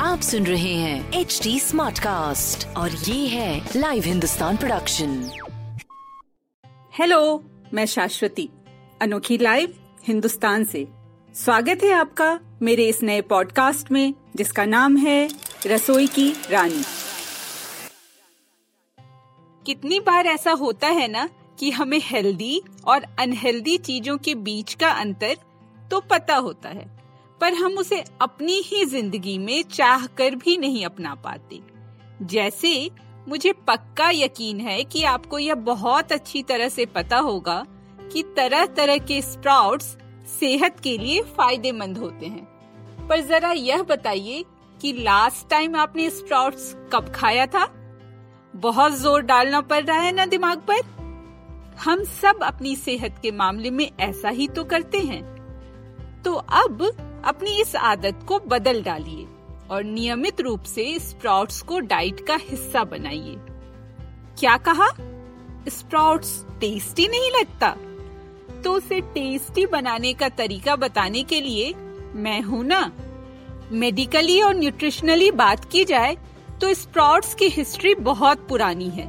आप सुन रहे हैं एच डी स्मार्ट कास्ट और ये है लाइव हिंदुस्तान प्रोडक्शन हेलो मैं शाश्वती अनोखी लाइव हिंदुस्तान से। स्वागत है आपका मेरे इस नए पॉडकास्ट में जिसका नाम है रसोई की रानी। कितनी बार ऐसा होता है ना कि हमें हेल्दी और अनहेल्दी चीज़ों के बीच का अंतर तो पता होता है, पर हम उसे अपनी ही ज़िंदगी में चाह कर भी नहीं अपना पाते। जैसे मुझे पक्का यकीन है कि आपको यह बहुत अच्छी तरह से पता होगा कि तरह तरह के स्प्राउट्स सेहत के लिए फ़ायदेमंद होते हैं। पर जरा यह बताइए कि लास्ट टाइम आपने स्प्राउट्स कब खाया था? बहुत ज़ोर डालना पड़ रहा है ना दिमाग पर? हम सब अपनी सेहत के मामले में ऐसा ही तो करते हैं। तो अब अपनी इस आदत को बदल डालिए और नियमित रूप से स्प्राउट्स को डाइट का हिस्सा बनाइए। क्या कहा? स्प्राउट्स टेस्टी नहीं लगता। तो उसे टेस्टी बनाने का तरीका बताने के लिए मैं हूँ ना। मेडिकली और न्यूट्रिशनली बात की जाए तो स्प्राउट्स की हिस्ट्री बहुत पुरानी है।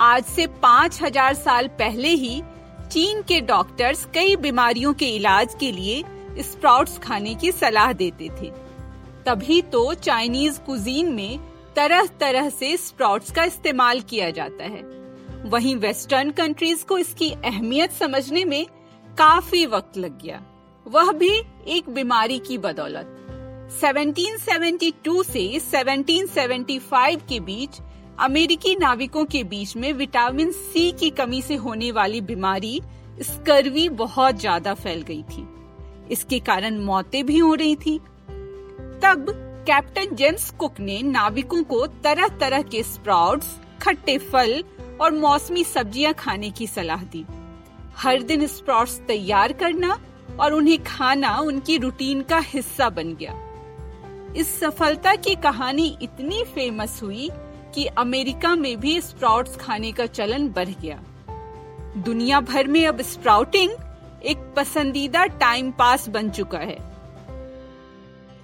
आज से पाँच हज़ार साल पहले ही चीन के डॉक्टर्स कई बीमारियों के इलाज के लिए स्प्राउट्स खाने की सलाह देते थे। तभी तो चाइनीज़ कुजीन में तरह तरह से स्प्राउट्स का इस्तेमाल किया जाता है। वहीं वेस्टर्न कंट्रीज़ को इसकी अहमियत समझने में काफ़ी वक्त लग गया। वह भी एक बीमारी की बदौलत। 1772 से 1775 के बीच अमेरिकी नाविकों के बीच में विटामिन सी की कमी से होने वाली बीमारी स्कर्वी बहुत ज़्यादा फैल गई थी। इसके कारण मौतें भी हो रही थी। तब कैप्टन जेम्स कुक ने नाविकों को तरह तरह के स्प्राउट्स, खट्टे फल और मौसमी सब्ज़ियाँ खाने की सलाह दी। हर दिन स्प्राउट्स तैयार करना और उन्हें खाना उनकी रूटीन का हिस्सा बन गया। इस सफलता की कहानी इतनी फ़ेमस हुई कि अमेरिका में भी स्प्राउट्स खाने का चलन बढ़ गया। दुनिया भर में अब स्प्राउटिंग एक पसंदीदा टाइम पास बन चुका है।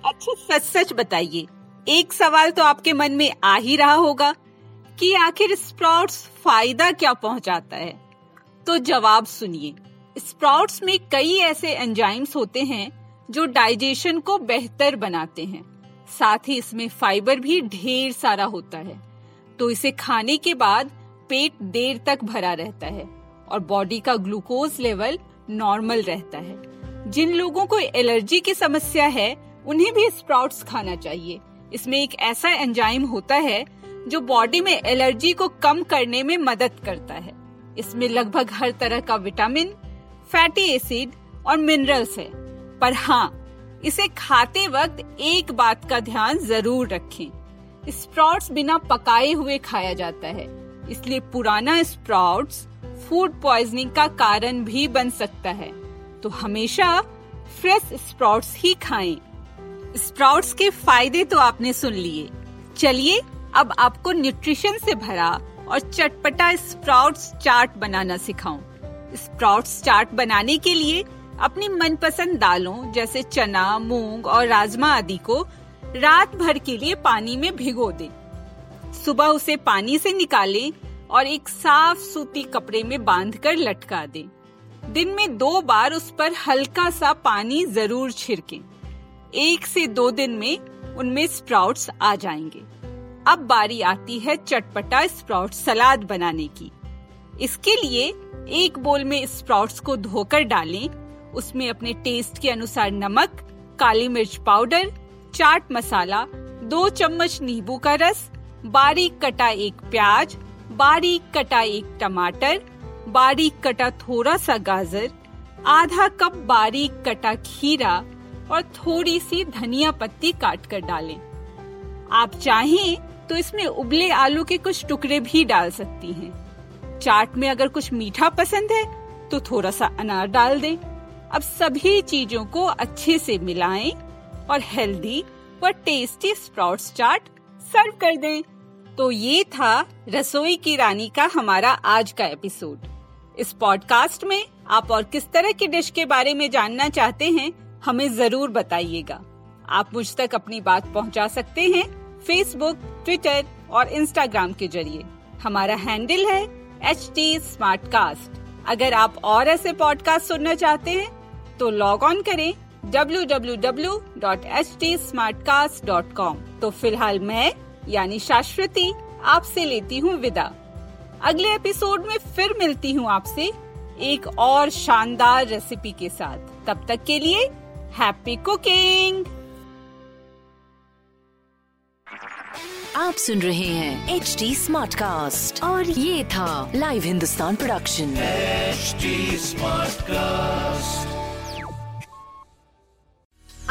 अच्छा सच सच बताइए, एक सवाल तो आपके मन में आ ही रहा होगा कि आखिर स्प्राउट्स फ़ायदा क्या पहुंचाता है। तो जवाब सुनिए स्प्राउट्स में कई ऐसे एंजाइम्स होते हैं जो डाइजेशन को बेहतर बनाते हैं। साथ ही इसमें फाइबर भी ढेर सारा होता है। तो इसे खाने के बाद पेट देर तक भरा रहता है और बॉडी का ग्लूकोज लेवल नॉर्मल रहता है। जिन लोगों को एलर्जी की समस्या है, उन्हें भी स्प्राउट्स खाना चाहिए। इसमें एक ऐसा एंजाइम होता है, जो बॉडी में एलर्जी को कम करने में मदद करता है। इसमें लगभग हर तरह का विटामिन, फैटी एसिड और मिनरल्स है। पर हाँ इसे खाते वक्त एक बात का ध्यान ज़रूर रखें। स्प्राउट्स बिना पकाए हुए खाया जाता है। इसलिए पुराना स्प्राउट्स फ़ूड पॉइजनिंग का कारण भी बन सकता है तो हमेशा फ्रेश स्प्राउट्स ही खाएँ। स्प्राउट्स के फ़ायदे तो आपने सुन लिए चलिए, अब आपको न्यूट्रिशन से भरा और चटपटा स्प्राउट्स चाट बनाना सिखाऊं। स्प्राउट्स चाट बनाने के लिए अपनी मनपसंद दालों जैसे चना, मूंग और राजमा आदि को रात भर के लिए पानी में भिगो दें। सुबह उसे पानी से निकालें और एक साफ़ सूती कपड़े में बांधकर लटका दें। दिन में दो बार उस पर हल्का सा पानी ज़रूर छिड़कें। एक से दो दिन में उनमें स्प्राउट्स आ जाएँगे अब बारी आती है चटपटा स्प्राउट सलाद बनाने की इसके लिए एक बोल में स्प्राउट्स को धोकर डालें उसमें अपने टेस्ट के अनुसार नमक, काली मिर्च पाउडर, चाट मसाला, दो चम्मच नींबू का रस, बारीक कटा एक प्याज बारीक कटा एक टमाटर बारीक कटा थोड़ा सा गाजर, आधा कप बारीक कटा खीरा और थोड़ी सी धनिया पत्ती काट कर डालें। आप चाहें तो इसमें उबले आलू के कुछ टुकड़े भी डाल सकती हैं। चाट में अगर कुछ मीठा पसंद है तो थोड़ा सा अनार डाल दें। अब सभी चीज़ों को अच्छे से मिलाएँ और हेल्दी व टेस्टी स्प्राउट्स चाट सर्व कर दें। तो ये था रसोई की रानी का हमारा आज का एपिसोड। इस पॉडकास्ट में आप और किस तरह की डिश के बारे में जानना चाहते हैं, हमें ज़रूर बताइएगा। आप मुझ तक अपनी बात पहुँचा सकते हैं फेसबुक ट्विटर और इंस्टाग्राम के ज़रिए। हमारा हैंडल है एच टी अगर आप और ऐसे पॉडकास्ट सुनना चाहते हैं तो लॉग ऑन करें www.htsmartcast.com तो फ़िलहाल मैं यानी शाश्वती आपसे लेती हूँ विदा। अगले एपिसोड में फिर मिलती हूँ आपसे एक और शानदार रेसिपी के साथ। तब तक के लिए हैप्पी कुकिंग आप सुन रहे हैं एच डी स्मार्ट कास्ट और ये था live Hindustan production smart cast